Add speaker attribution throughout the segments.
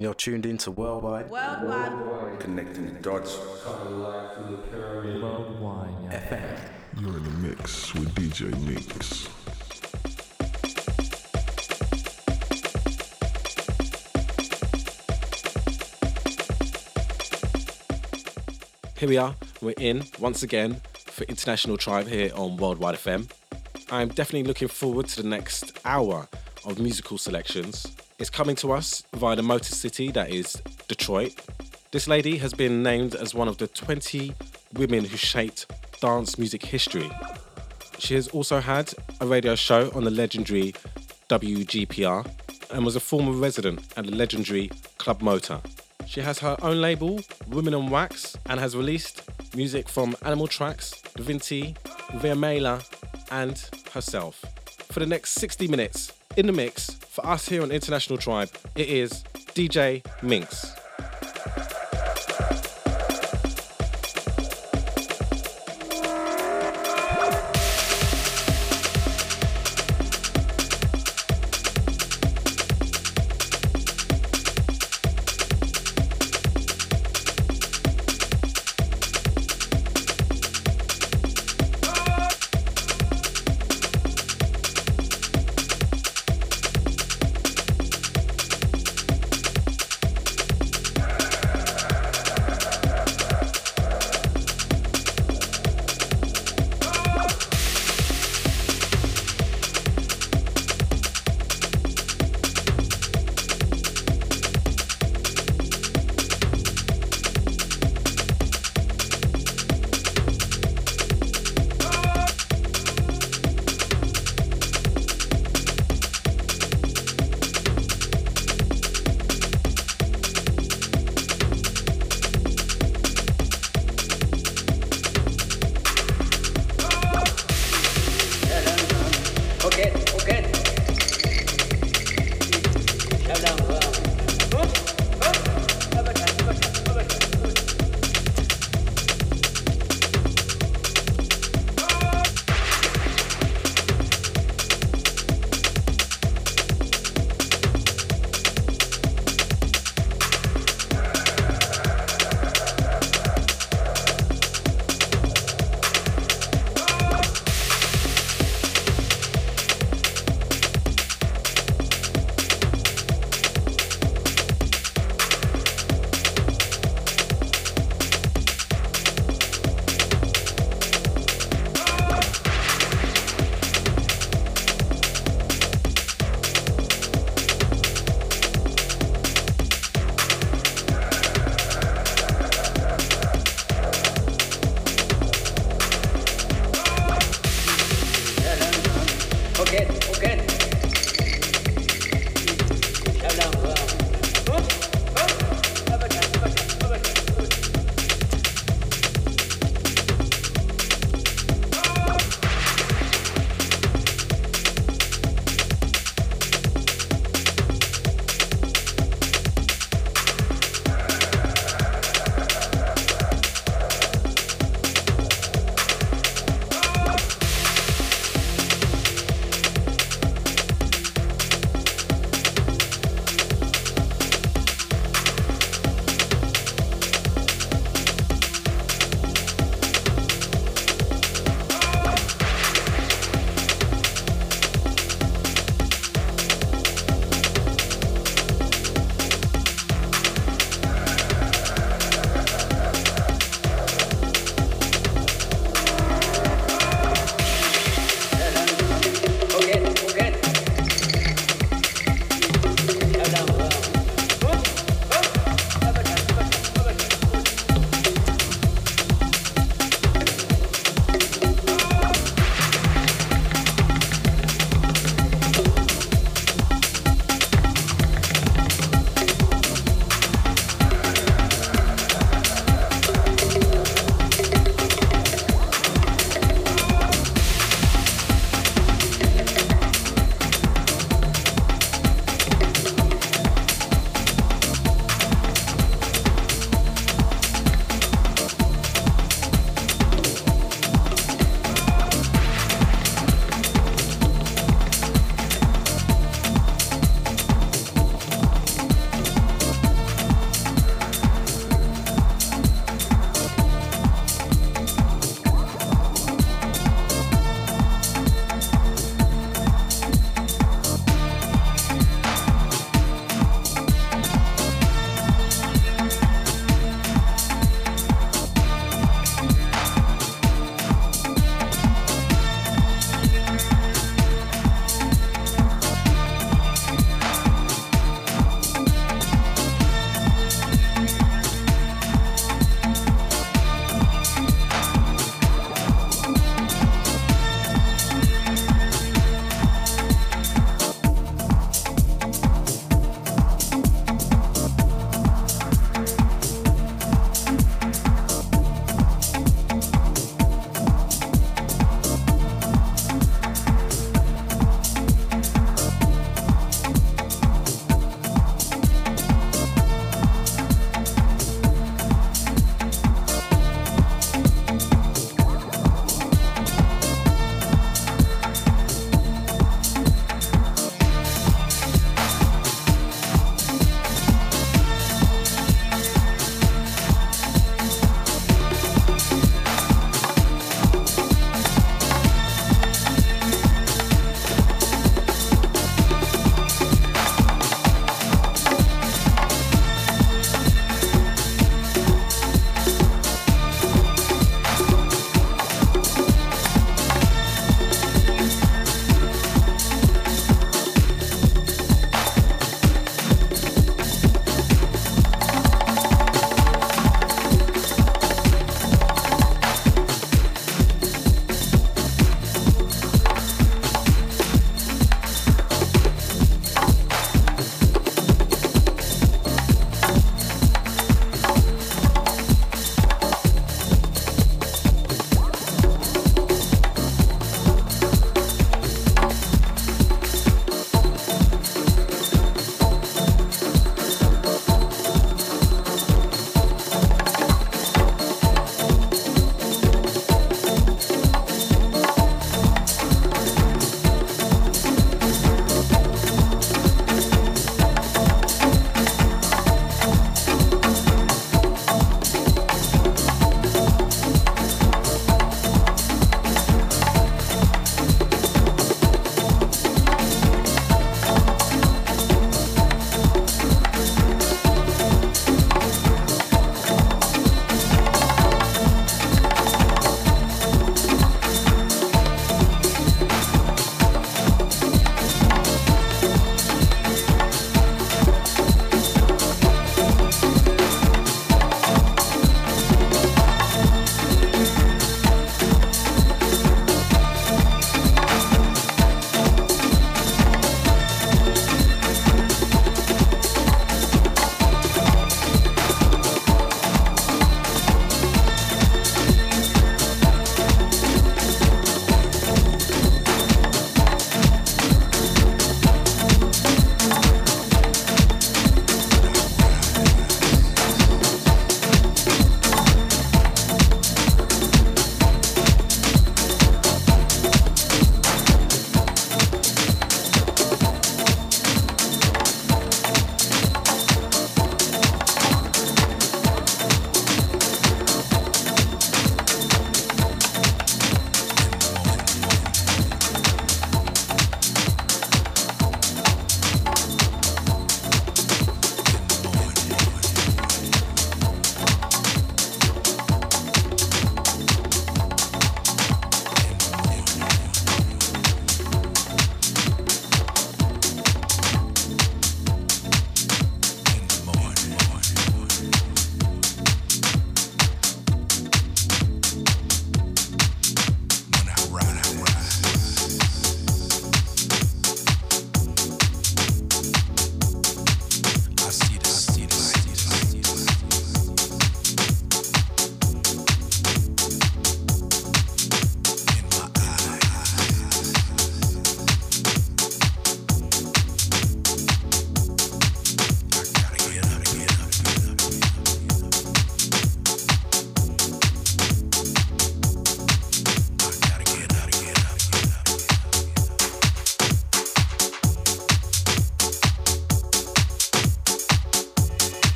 Speaker 1: You're tuned in into Worldwide.
Speaker 2: Worldwide.
Speaker 3: Connecting the dots.
Speaker 1: Worldwide FM.
Speaker 4: You're in the mix with DJ Minx.
Speaker 5: Here we are, we're in once again for International Tribe here on Worldwide FM. I'm definitely looking forward to the next hour of musical selections. It's coming to us via the Motor City that is Detroit. This lady has been named as one of the 20 women who shaped dance music history. She has also had a radio show on the legendary WGPR and was a former resident at the legendary Club Motor. She has her own label, Women on Wax, and has released music from Animal Tracks, Da Vinci, Via Mela, and herself. For the next 60 minutes, in the mix, us here on International Tribe, it is DJ Minx.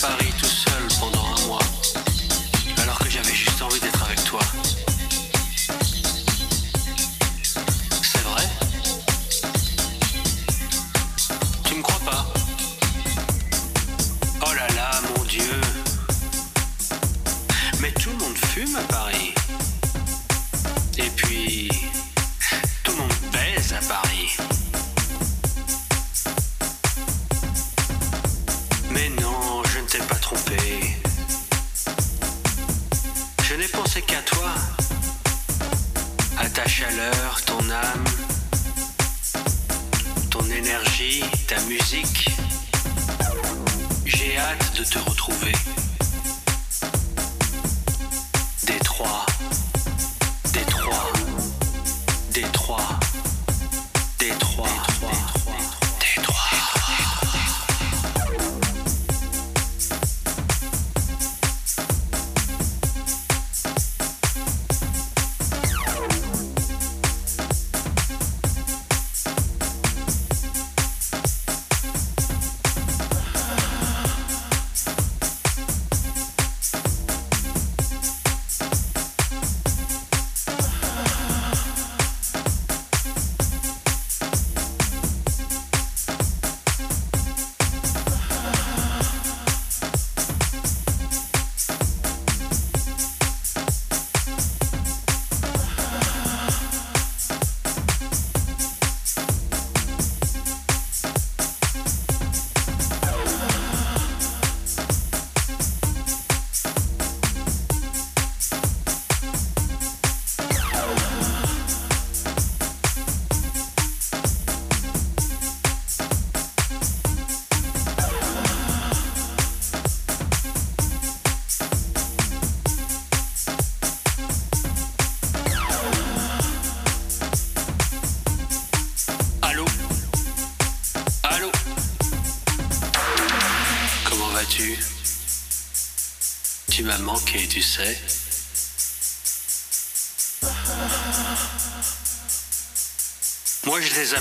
Speaker 2: Paris.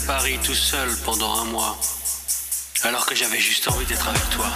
Speaker 2: Paris tout seul pendant un mois, alors que j'avais juste envie d'être avec toi.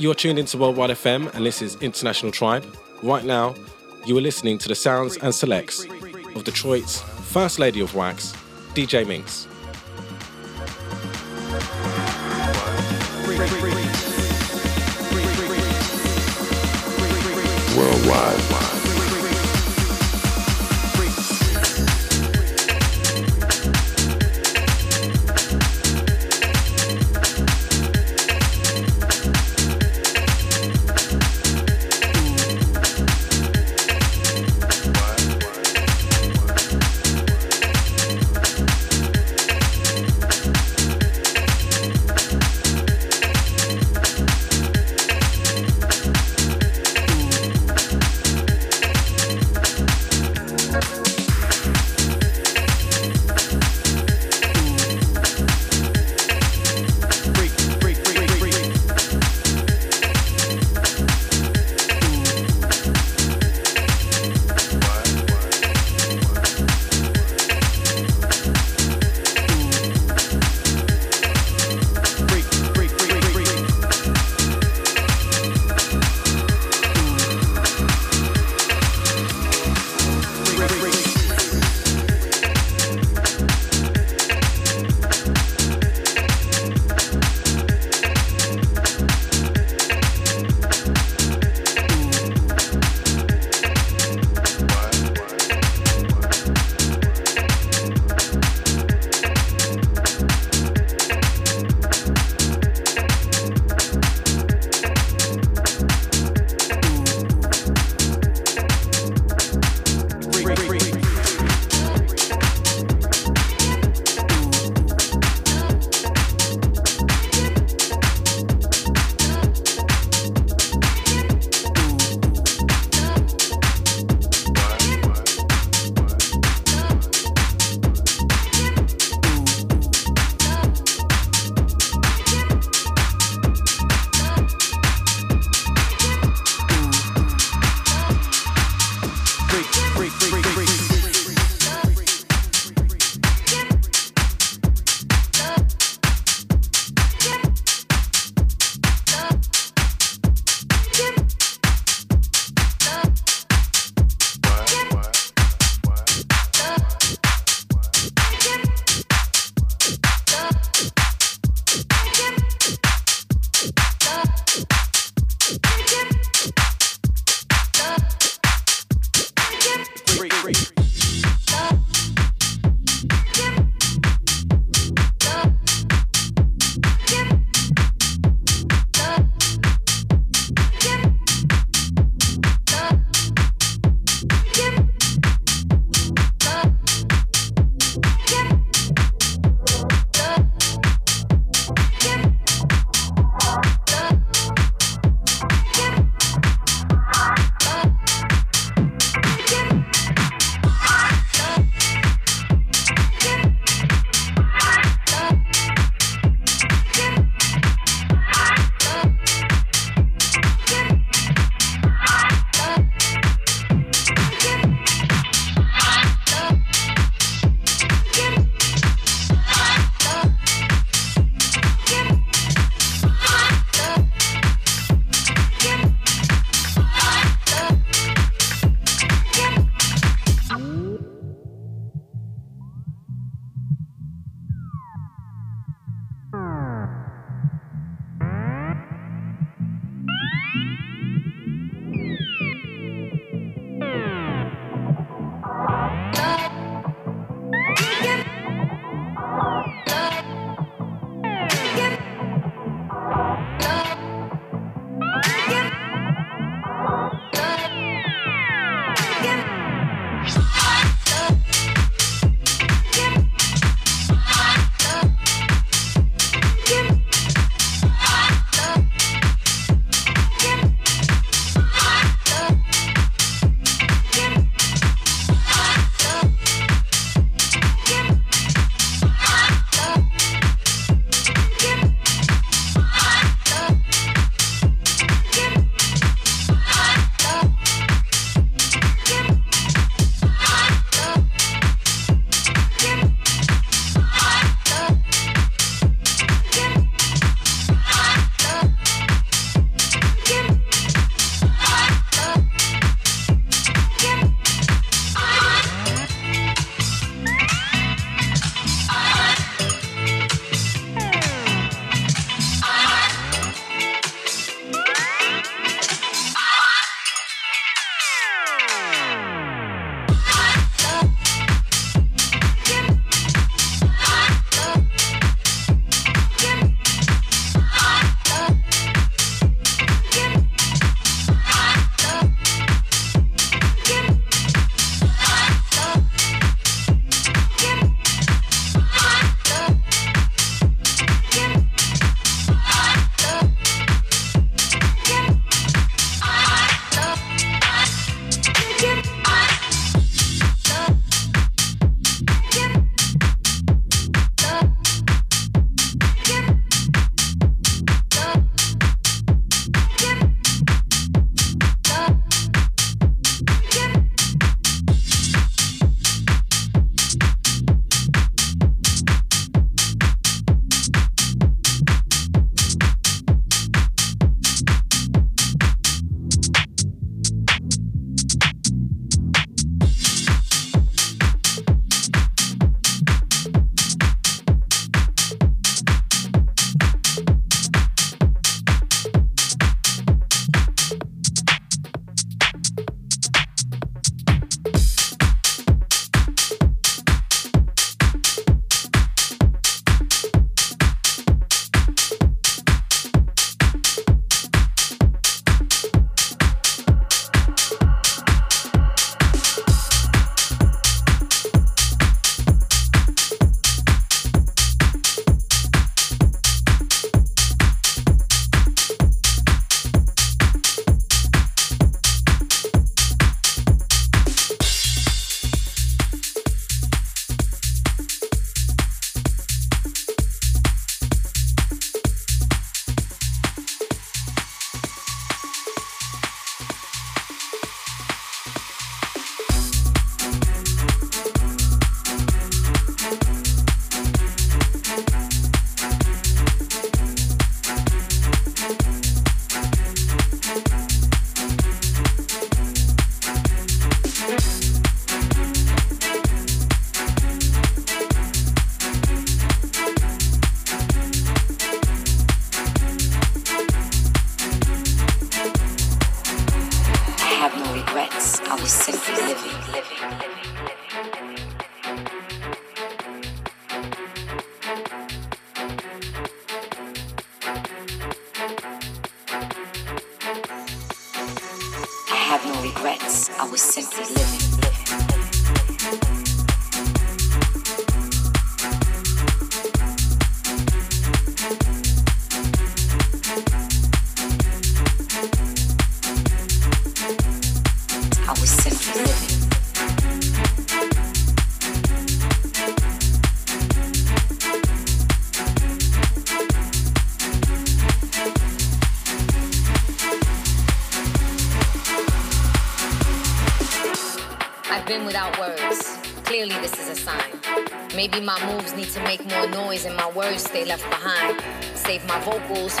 Speaker 5: You're tuned into Worldwide FM, and this is International Tribe. Right now, you are listening to the sounds and selects of Detroit's First Lady of Wax, DJ Minx.
Speaker 4: Worldwide.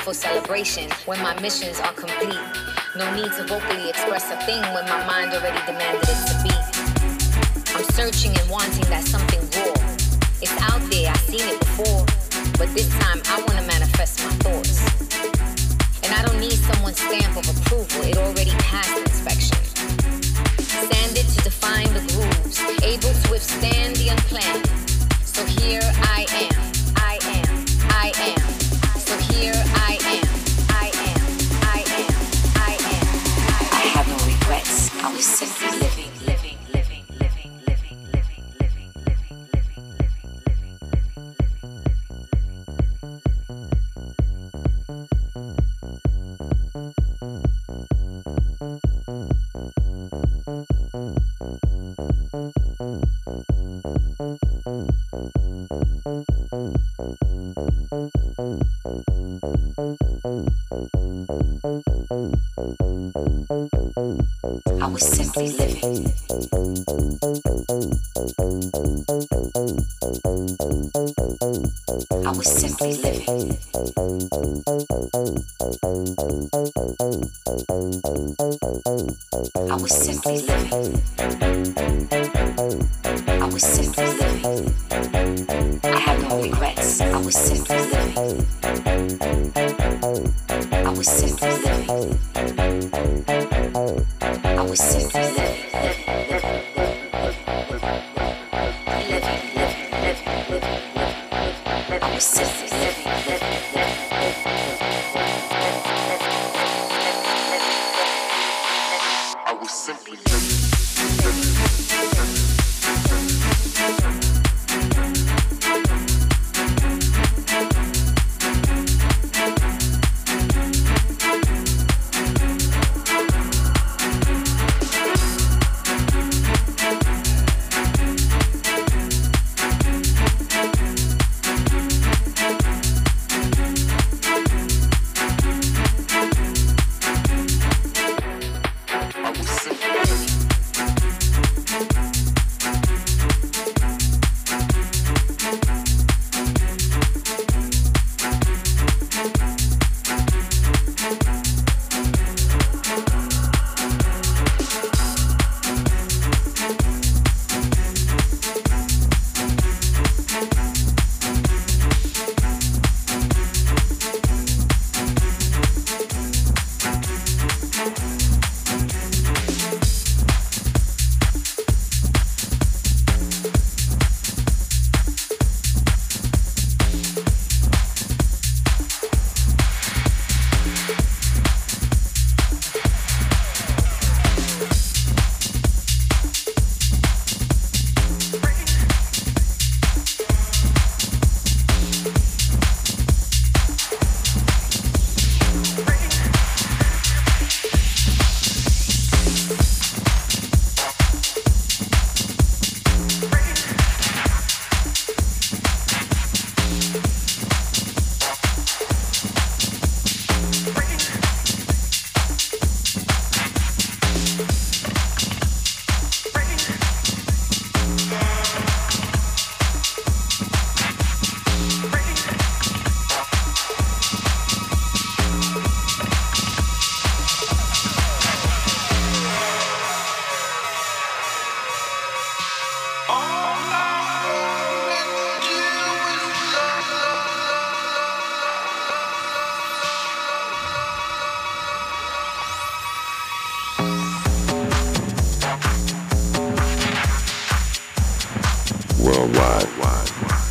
Speaker 3: For celebration when my missions are complete. No need to vocally express a thing when my mind already demanded it to be. I'm searching and wanting that something raw. It's out there, I've seen it before, but this time I wanna manifest my thoughts. And I don't need someone's stamp of approval, it already passed inspection. Sanded to define the grooves, able to withstand the unplanned. So here I am,
Speaker 4: worldwide.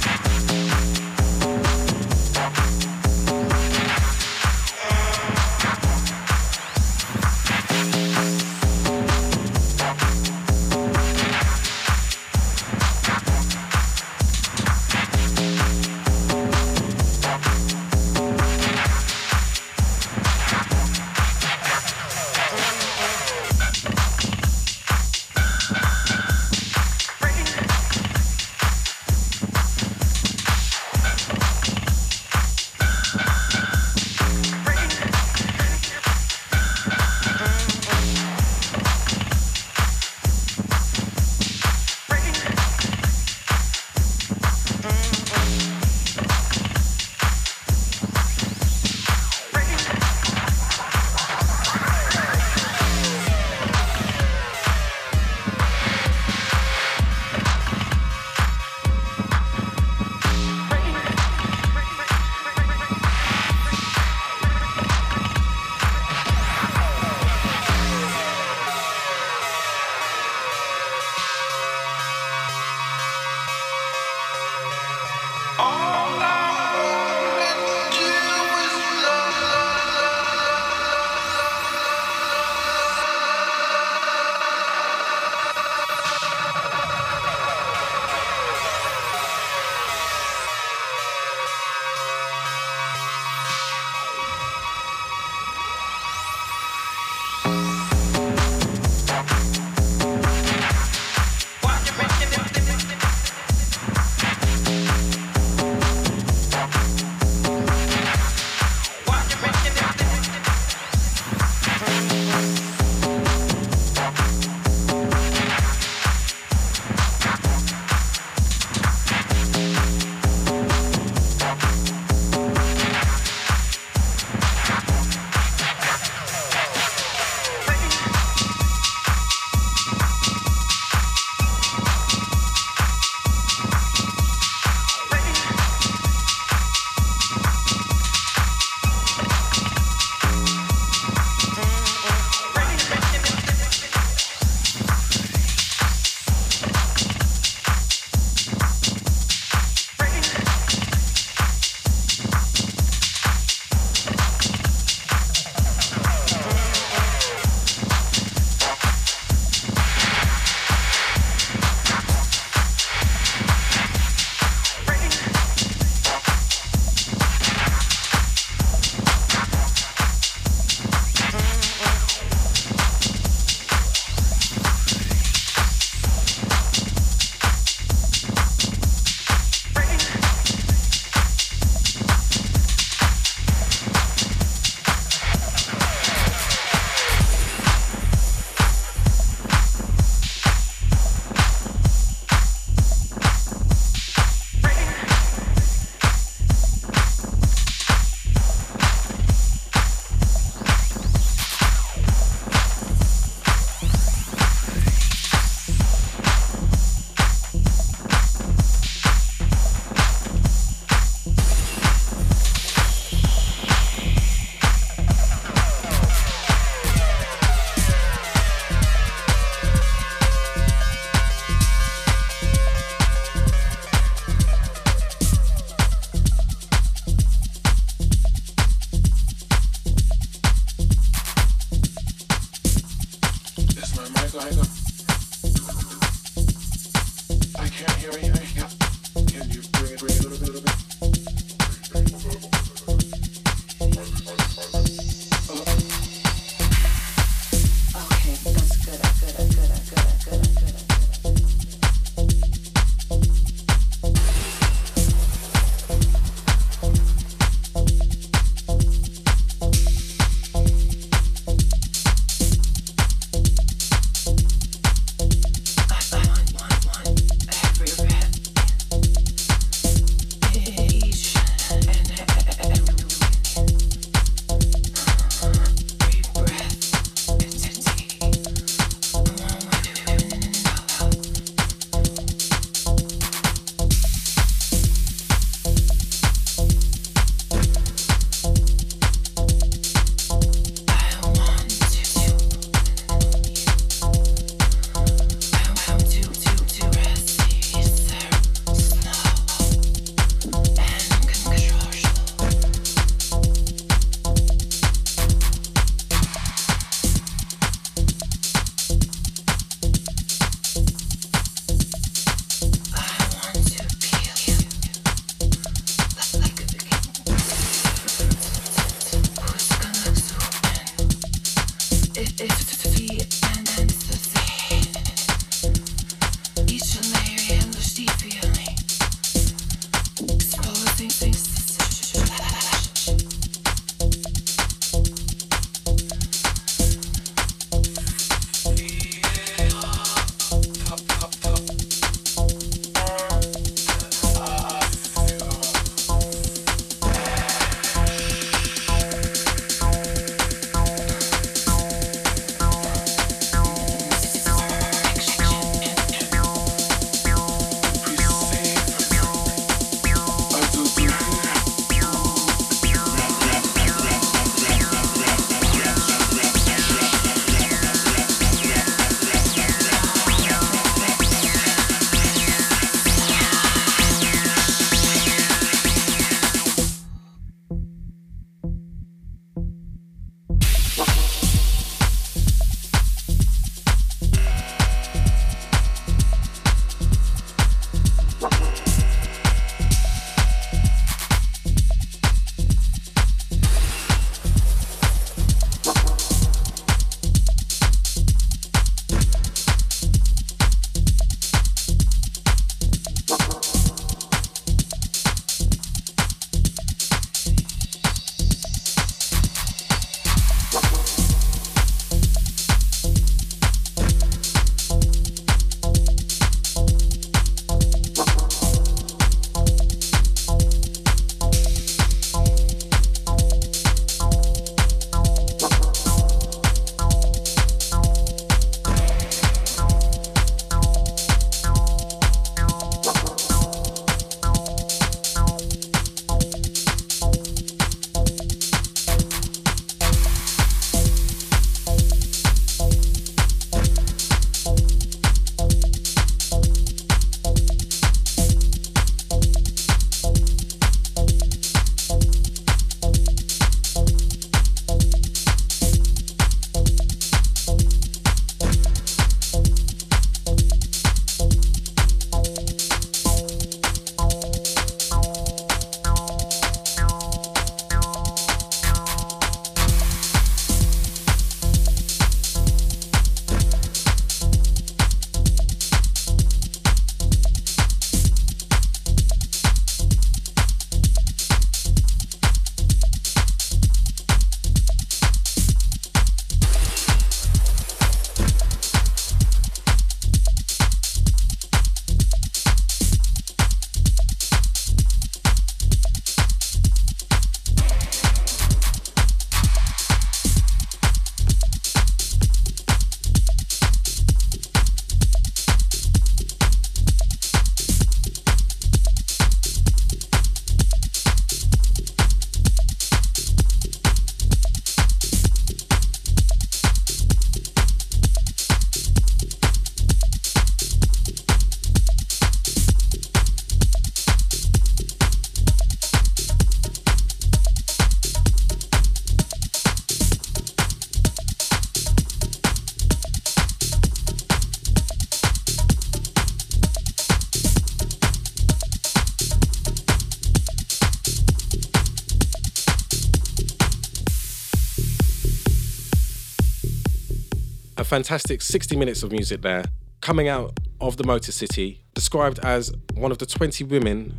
Speaker 5: Fantastic 60 minutes of music there, coming out of the Motor City, described as one of the 20 women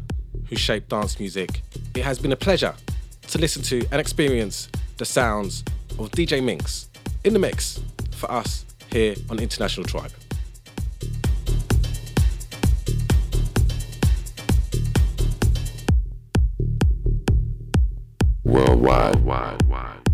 Speaker 5: who shaped dance music. It has been a pleasure to listen to and experience the sounds of DJ Minx in the mix for us here on International Tribe.
Speaker 4: Worldwide, wide, wide.